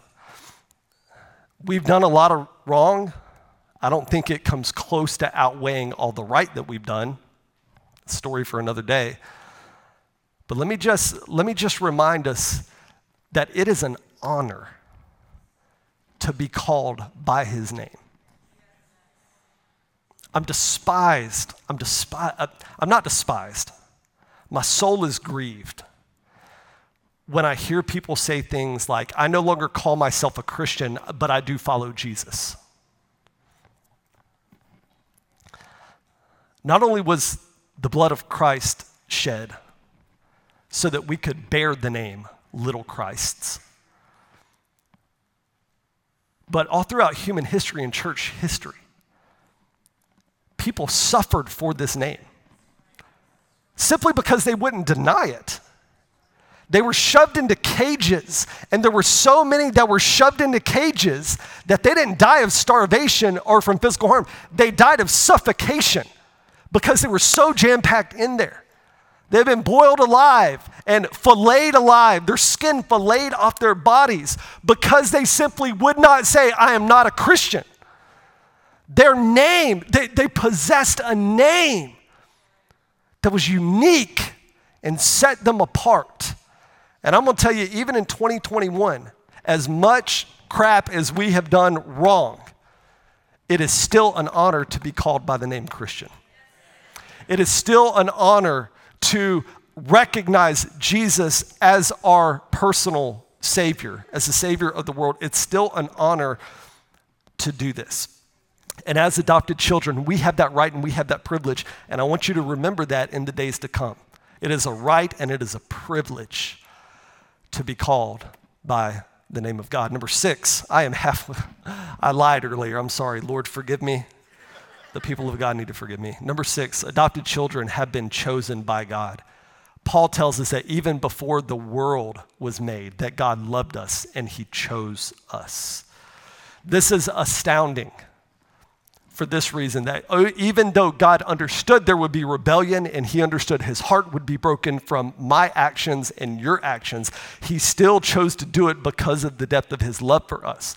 We've done a lot of wrong. I don't think it comes close to outweighing all the right that we've done. Story for another day. But let me just let me just remind us that it is an honor to be called by his name. I'm despised. I'm despised. I'm not despised. My soul is grieved when I hear people say things like, I no longer call myself a Christian, but I do follow Jesus. Not only was the blood of Christ shed so that we could bear the name little Christs, but all throughout human history and church history, people suffered for this name simply because they wouldn't deny it. They were shoved into cages, and there were so many that were shoved into cages that they didn't die of starvation or from physical harm. They died of suffocation because they were so jam packed in there. They've been boiled alive and filleted alive, their skin filleted off their bodies because they simply would not say, I am not a Christian. Their name, they, they possessed a name that was unique and set them apart. And I'm gonna tell you, even in 2021, as much crap as we have done wrong, it is still an honor to be called by the name Christian. It is still an honor to recognize Jesus as our personal Savior, as the Savior of the world. It's still an honor to do this. And as adopted children, we have that right and we have that privilege. And I want you to remember that in the days to come. It is a right and it is a privilege to be called by the name of God. Number six, I am half, [laughs] I lied earlier. I'm sorry. Lord, forgive me. The people of God need to forgive me. Number six, adopted children have been chosen by God. Paul tells us that even before the world was made, that God loved us and he chose us. This is astounding for this reason that even though God understood there would be rebellion and he understood his heart would be broken from my actions and your actions, he still chose to do it because of the depth of his love for us.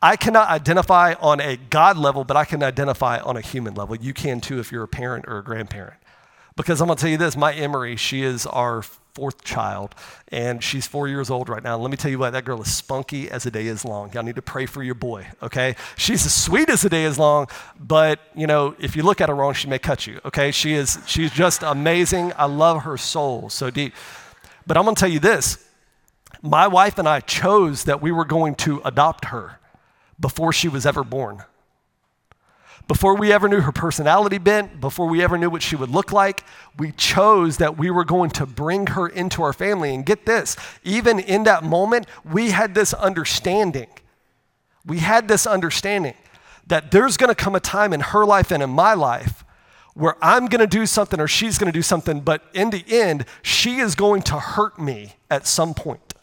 I cannot identify on a God level, but I can identify on a human level. You can too if you're a parent or a grandparent. Because I'm gonna tell you this my Emery, she is our fourth child, and she's four years old right now. let me tell you what, that girl is spunky as a day is long. Y'all need to pray for your boy, okay? She's as sweet as a day is long, but you know, if you look at her wrong, she may cut you, okay? She is, she's just amazing. I love her soul so deep. But I'm gonna tell you this my wife and I chose that we were going to adopt her before she was ever born. Before we ever knew her personality bent, before we ever knew what she would look like, we chose that we were going to bring her into our family. And get this, even in that moment, we had this understanding. We had this understanding that there's to come a time in her life and in my life where I'm to do something or she's to do something, but in the end, she is going to hurt me at some point.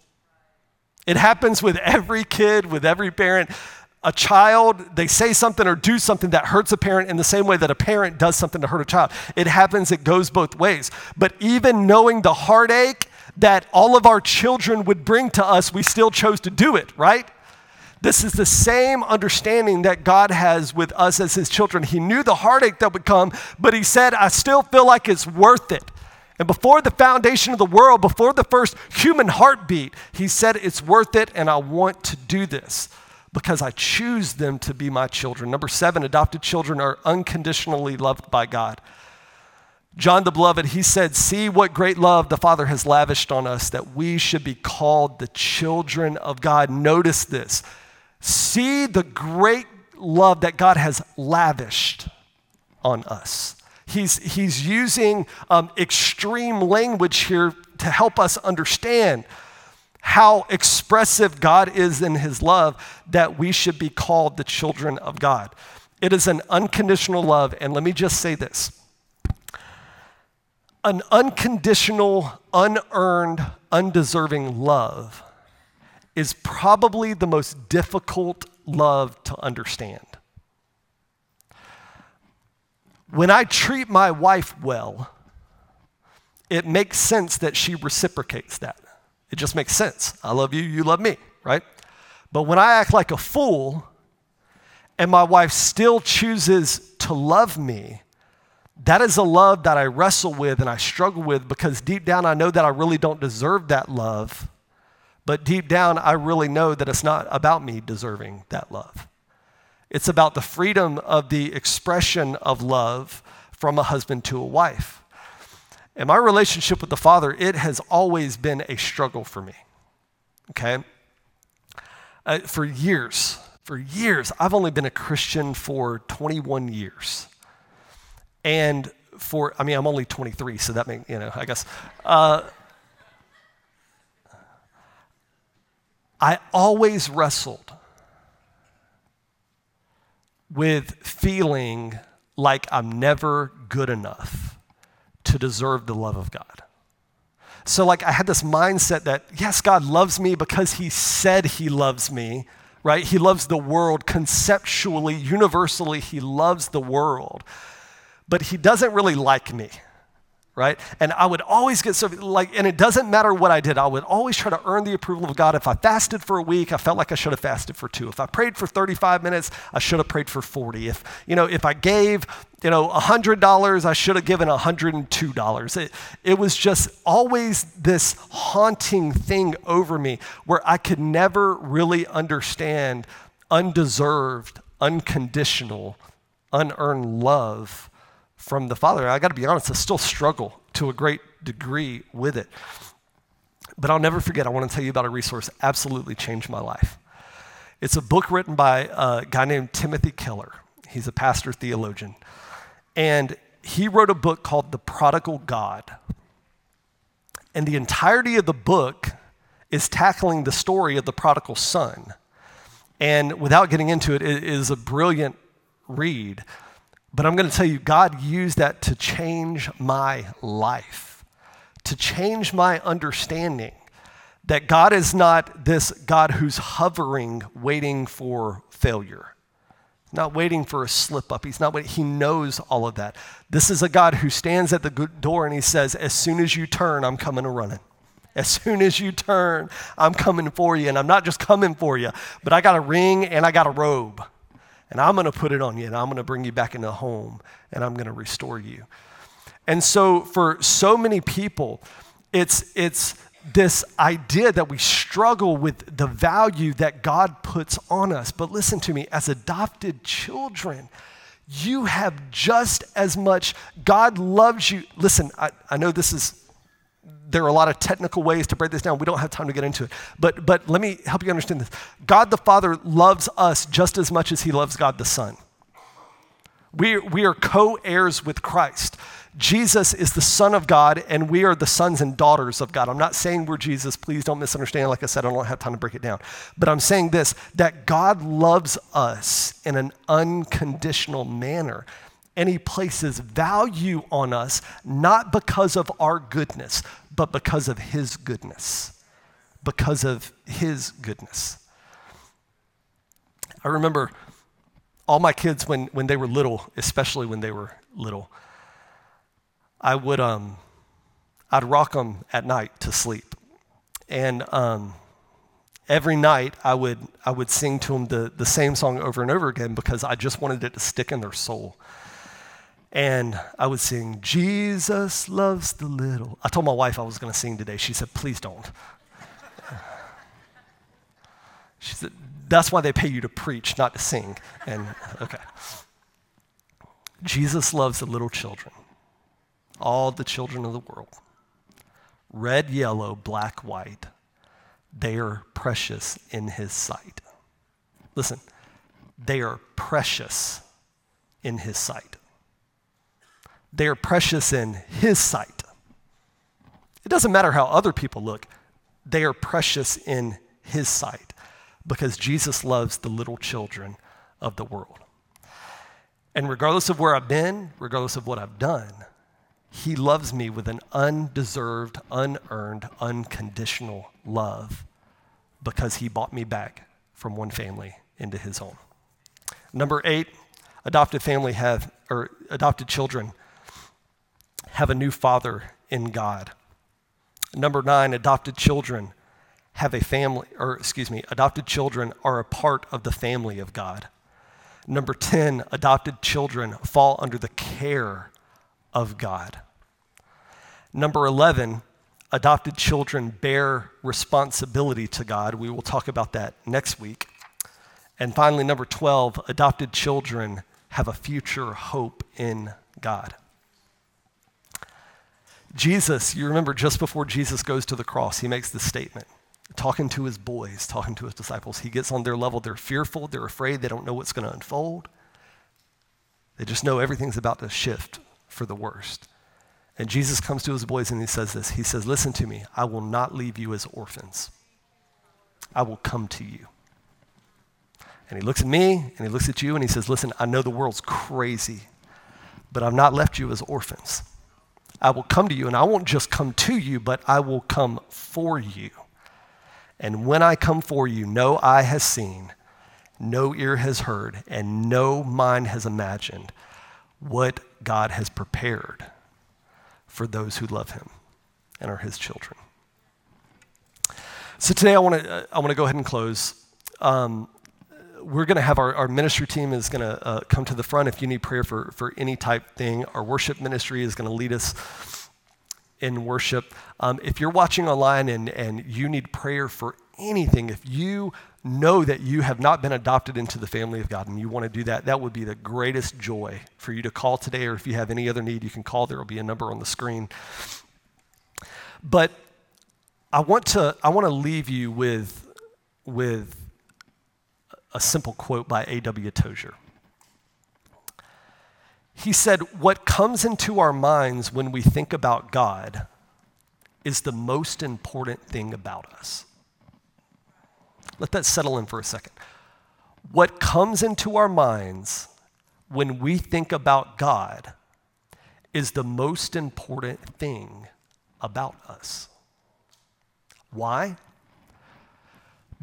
It happens with every kid, with every parent a child, they say something or do something that hurts a parent in the same way that a parent does something to hurt a child. It happens, it goes both ways. But even knowing the heartache that all of our children would bring to us, we still chose to do it, right? This is the same understanding that God has with us as His children. He knew the heartache that would come, but He said, I still feel like it's worth it. And before the foundation of the world, before the first human heartbeat, He said, It's worth it, and I want to do this because I choose them to be my children. Number seven, adopted children are unconditionally loved by God. John the Beloved, he said, See what great love the Father has lavished on us that we should be called the children of God. Notice this. See the great love that God has lavished on us. He's, he's using um, extreme language here to help us understand how expressive God is in his love that we should be called the children of God. It is an unconditional love. And let me just say this an unconditional, unearned, undeserving love is probably the most difficult love to understand. When I treat my wife well, it makes sense that she reciprocates that. It just makes sense. I love you, you love me, right? But when I act like a fool and my wife still chooses to love me, that is a love that I wrestle with and I struggle with because deep down I know that I really don't deserve that love. But deep down, I really know that it's not about me deserving that love. It's about the freedom of the expression of love from a husband to a wife. And my relationship with the Father, it has always been a struggle for me. Okay? Uh, for years, for years, I've only been a Christian for 21 years. And for, I mean, I'm only 23, so that means, you know, I guess. Uh, I always wrestled with feeling like I'm never good enough to deserve the love of God. So, like, I had this mindset that, yes, God loves me because He said He loves me, right? He loves the world conceptually, universally, He loves the world. But He doesn't really like me right? And I would always get so like, and it doesn't matter what I did, I would always try to earn the approval of God. If I fasted for a week, I felt like I should have fasted for two. If I prayed for 35 minutes, I should have prayed for 40. If, you know, if I gave, you know, $100, I should have given $102. It, it was just always this haunting thing over me where I could never really understand undeserved, unconditional, unearned love from the Father. I got to be honest, I still struggle to a great degree with it. But I'll never forget, I want to tell you about a resource absolutely changed my life. It's a book written by a guy named Timothy Keller. He's a pastor theologian. And he wrote a book called The Prodigal God. And the entirety of the book is tackling the story of the prodigal son. And without getting into it, it is a brilliant read. But I'm going to tell you, God used that to change my life, to change my understanding that God is not this God who's hovering, waiting for failure. Not waiting for a slip up. He's not waiting. He knows all of that. This is a God who stands at the door and he says, As soon as you turn, I'm coming and running. As soon as you turn, I'm coming for you. And I'm not just coming for you, but I got a ring and I got a robe and I'm going to put it on you and I'm going to bring you back into home and I'm going to restore you. And so for so many people, it's it's this idea that we struggle with the value that God puts on us. But listen to me, as adopted children, you have just as much. God loves you. Listen, I, I know this is there are a lot of technical ways to break this down. We don't have time to get into it. But, but let me help you understand this. God the Father loves us just as much as he loves God the Son. We, we are co heirs with Christ. Jesus is the Son of God, and we are the sons and daughters of God. I'm not saying we're Jesus. Please don't misunderstand. Like I said, I don't have time to break it down. But I'm saying this that God loves us in an unconditional manner and he places value on us not because of our goodness, but because of his goodness. Because of his goodness. I remember all my kids when, when they were little, especially when they were little, I would um, I'd rock them at night to sleep. And um, every night I would, I would sing to them the, the same song over and over again because I just wanted it to stick in their soul. And I would sing, Jesus loves the little. I told my wife I was going to sing today. She said, please don't. She said, that's why they pay you to preach, not to sing. And okay. Jesus loves the little children, all the children of the world. Red, yellow, black, white, they are precious in his sight. Listen, they are precious in his sight they are precious in His sight. It doesn't matter how other people look, they are precious in his sight because Jesus loves the little children of the world. And regardless of where I've been, regardless of what I've done, he loves me with an undeserved, unearned, unconditional love because he bought me back from one family into his home. Number eight, adopted family have, or adopted children have a new father in God. Number nine, adopted children have a family, or excuse me, adopted children are a part of the family of God. Number 10, adopted children fall under the care of God. Number 11, adopted children bear responsibility to God. We will talk about that next week. And finally, number 12, adopted children have a future hope in God. Jesus, you remember just before Jesus goes to the cross, he makes this statement talking to his boys, talking to his disciples. He gets on their level. They're fearful, they're afraid, they don't know what's going to unfold. They just know everything's about to shift for the worst. And Jesus comes to his boys and he says this He says, Listen to me, I will not leave you as orphans, I will come to you. And he looks at me and he looks at you and he says, Listen, I know the world's crazy, but I've not left you as orphans. I will come to you, and I won't just come to you, but I will come for you. And when I come for you, no eye has seen, no ear has heard, and no mind has imagined what God has prepared for those who love him and are his children. So today I want to I want to go ahead and close. Um, we're going to have our, our ministry team is going to uh, come to the front if you need prayer for, for any type thing. Our worship ministry is going to lead us in worship. Um, if you're watching online and, and you need prayer for anything, if you know that you have not been adopted into the family of God and you want to do that, that would be the greatest joy for you to call today. Or if you have any other need, you can call. There will be a number on the screen. But I want to, I want to leave you with, with a simple quote by A.W. Tozer. He said, What comes into our minds when we think about God is the most important thing about us. Let that settle in for a second. What comes into our minds when we think about God is the most important thing about us. Why?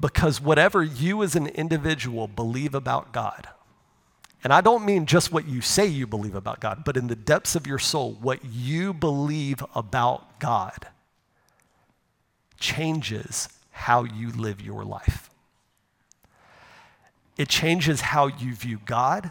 Because whatever you as an individual believe about God, and I don't mean just what you say you believe about God, but in the depths of your soul, what you believe about God changes how you live your life. It changes how you view God,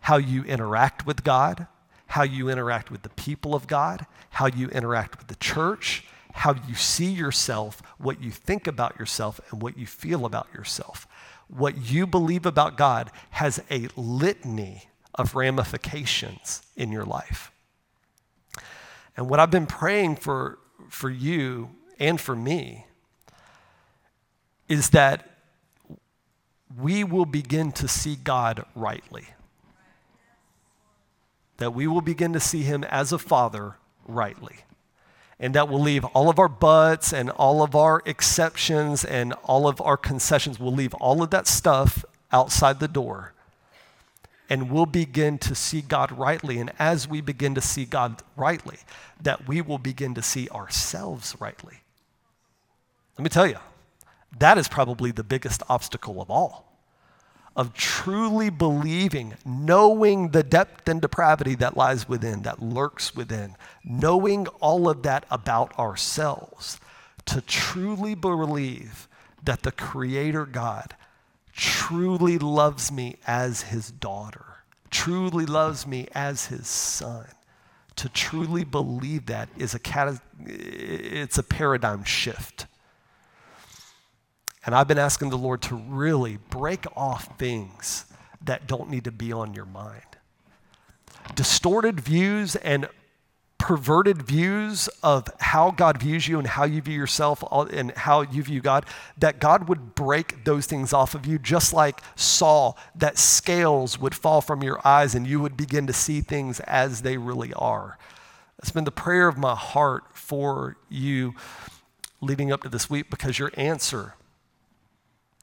how you interact with God, how you interact with the people of God, how you interact with the church, how you see yourself, what you think about yourself, and what you feel about yourself. What you believe about God has a litany of ramifications in your life. And what I've been praying for, for you and for me is that we will begin to see God rightly. That we will begin to see Him as a Father rightly and that will leave all of our buts and all of our exceptions and all of our concessions. We'll leave all of that stuff outside the door. And we'll begin to see God rightly. And as we begin to see God rightly, that we will begin to see ourselves rightly. Let me tell you, that is probably the biggest obstacle of all of truly believing, knowing the depth and depravity that lies within, that lurks within, knowing all of that about ourselves, to truly believe that the Creator God truly loves me as His daughter, truly loves me as His son. To truly believe that is a, it's a paradigm shift and I've been asking the Lord to really break off things that don't need to be on your mind. Distorted views and perverted views of how God views you and how you view yourself uh, and how you view God, that God would break those things off of you, just like Saul, that scales would fall from your eyes and you would begin to see things as they really are. It's been the prayer of my heart for you leading up to this week because your answer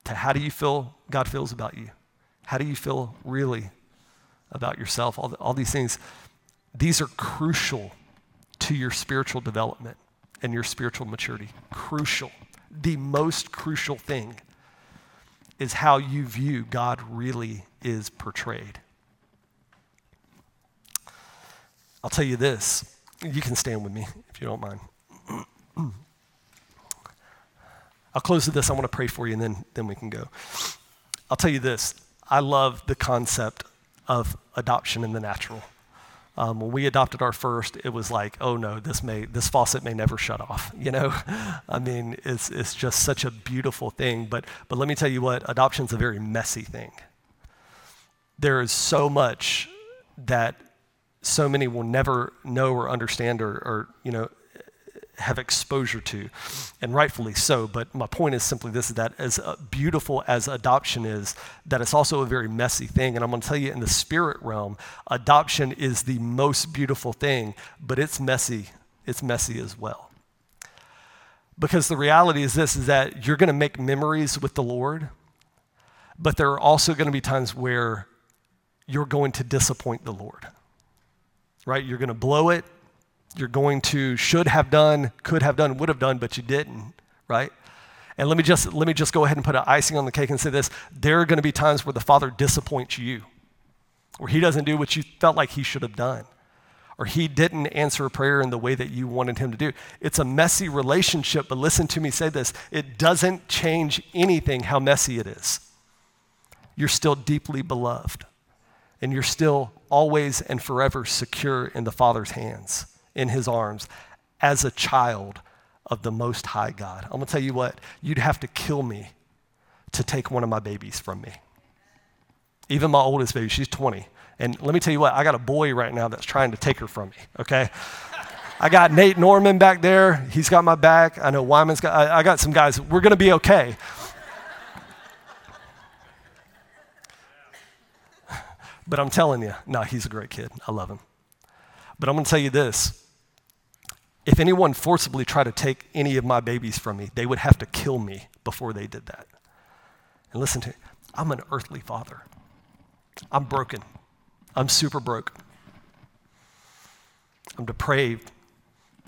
to how do you feel God feels about you, how do you feel really about yourself, all, the, all these things, these are crucial to your spiritual development and your spiritual maturity. Crucial. The most crucial thing is how you view God really is portrayed. I'll tell you this. You can stand with me if you don't mind. [clears throat] I'll close with this. I want to pray for you and then, then we can go. I'll tell you this. I love the concept of adoption in the natural. Um, when we adopted our first, it was like, oh no, this may this faucet may never shut off. [laughs] You know, I mean, it's it's just such a beautiful thing. But but let me tell you what, adoption's a very messy thing. There is so much that so many will never know or understand or, or you know have exposure to, and rightfully so. But my point is simply this: is that as beautiful as adoption is, that it's also a very messy thing. And I'm going to tell you, in the spirit realm, adoption is the most beautiful thing, but it's messy. It's messy as well. Because the reality is this: is that you're going to make memories with the Lord, but there are also going to be times where you're going to disappoint the Lord. Right? You're going to blow it you're going to should have done, could have done, would have done, but you didn't, right? And let me just let me just go ahead and put an icing on the cake and say this: there are going to be times where the Father disappoints you, where He doesn't do what you felt like He should have done, or He didn't answer a prayer in the way that you wanted Him to do. It's a messy relationship, but listen to me say this: it doesn't change anything how messy it is. You're still deeply beloved, and you're still always and forever secure in the Father's hands in his arms as a child of the Most High God. I'm gonna tell you what, you'd have to kill me to take one of my babies from me. Even my oldest baby, she's 20. And let me tell you what, I got a boy right now that's trying to take her from me, okay? I got Nate Norman back there. He's got my back. I know Wyman's got, I, I got some guys. We're gonna be okay. [laughs] but I'm telling you, no, he's a great kid. I love him. But I'm gonna tell you this if anyone forcibly tried to take any of my babies from me, they would have to kill me before they did that. And listen to me, I'm an earthly father. I'm broken. I'm super broke. I'm depraved.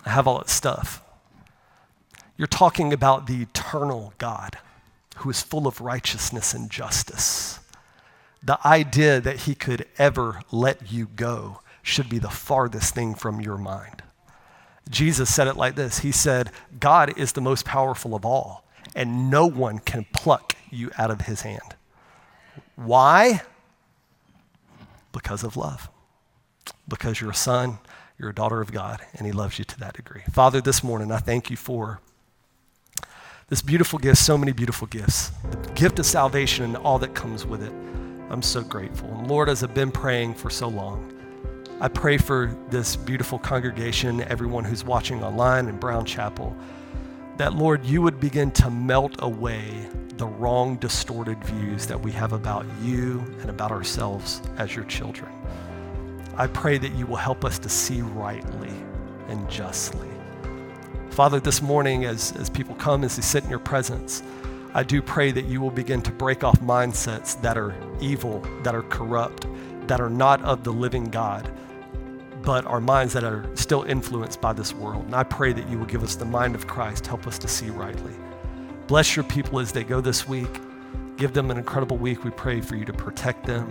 I have all that stuff. You're talking about the eternal God who is full of righteousness and justice. The idea that he could ever let you go should be the farthest thing from your mind. Jesus said it like this He said, God is the most powerful of all, and no one can pluck you out of his hand. Why? Because of love. Because you're a son, you're a daughter of God, and he loves you to that degree. Father, this morning, I thank you for this beautiful gift, so many beautiful gifts, the gift of salvation and all that comes with it. I'm so grateful. And Lord, as I've been praying for so long, I pray for this beautiful congregation, everyone who's watching online in Brown Chapel, that Lord, you would begin to melt away the wrong, distorted views that we have about you and about ourselves as your children. I pray that you will help us to see rightly and justly. Father, this morning, as, as people come, as they sit in your presence, I do pray that you will begin to break off mindsets that are evil, that are corrupt, that are not of the living God but our minds that are still influenced by this world. And I pray that you will give us the mind of Christ, help us to see rightly. Bless your people as they go this week. Give them an incredible week. We pray for you to protect them.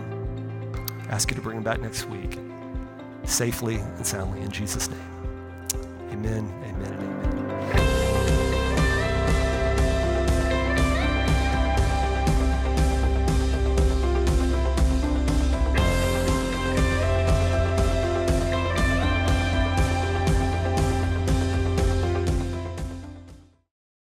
Ask you to bring them back next week safely and soundly in Jesus' name. Amen, amen,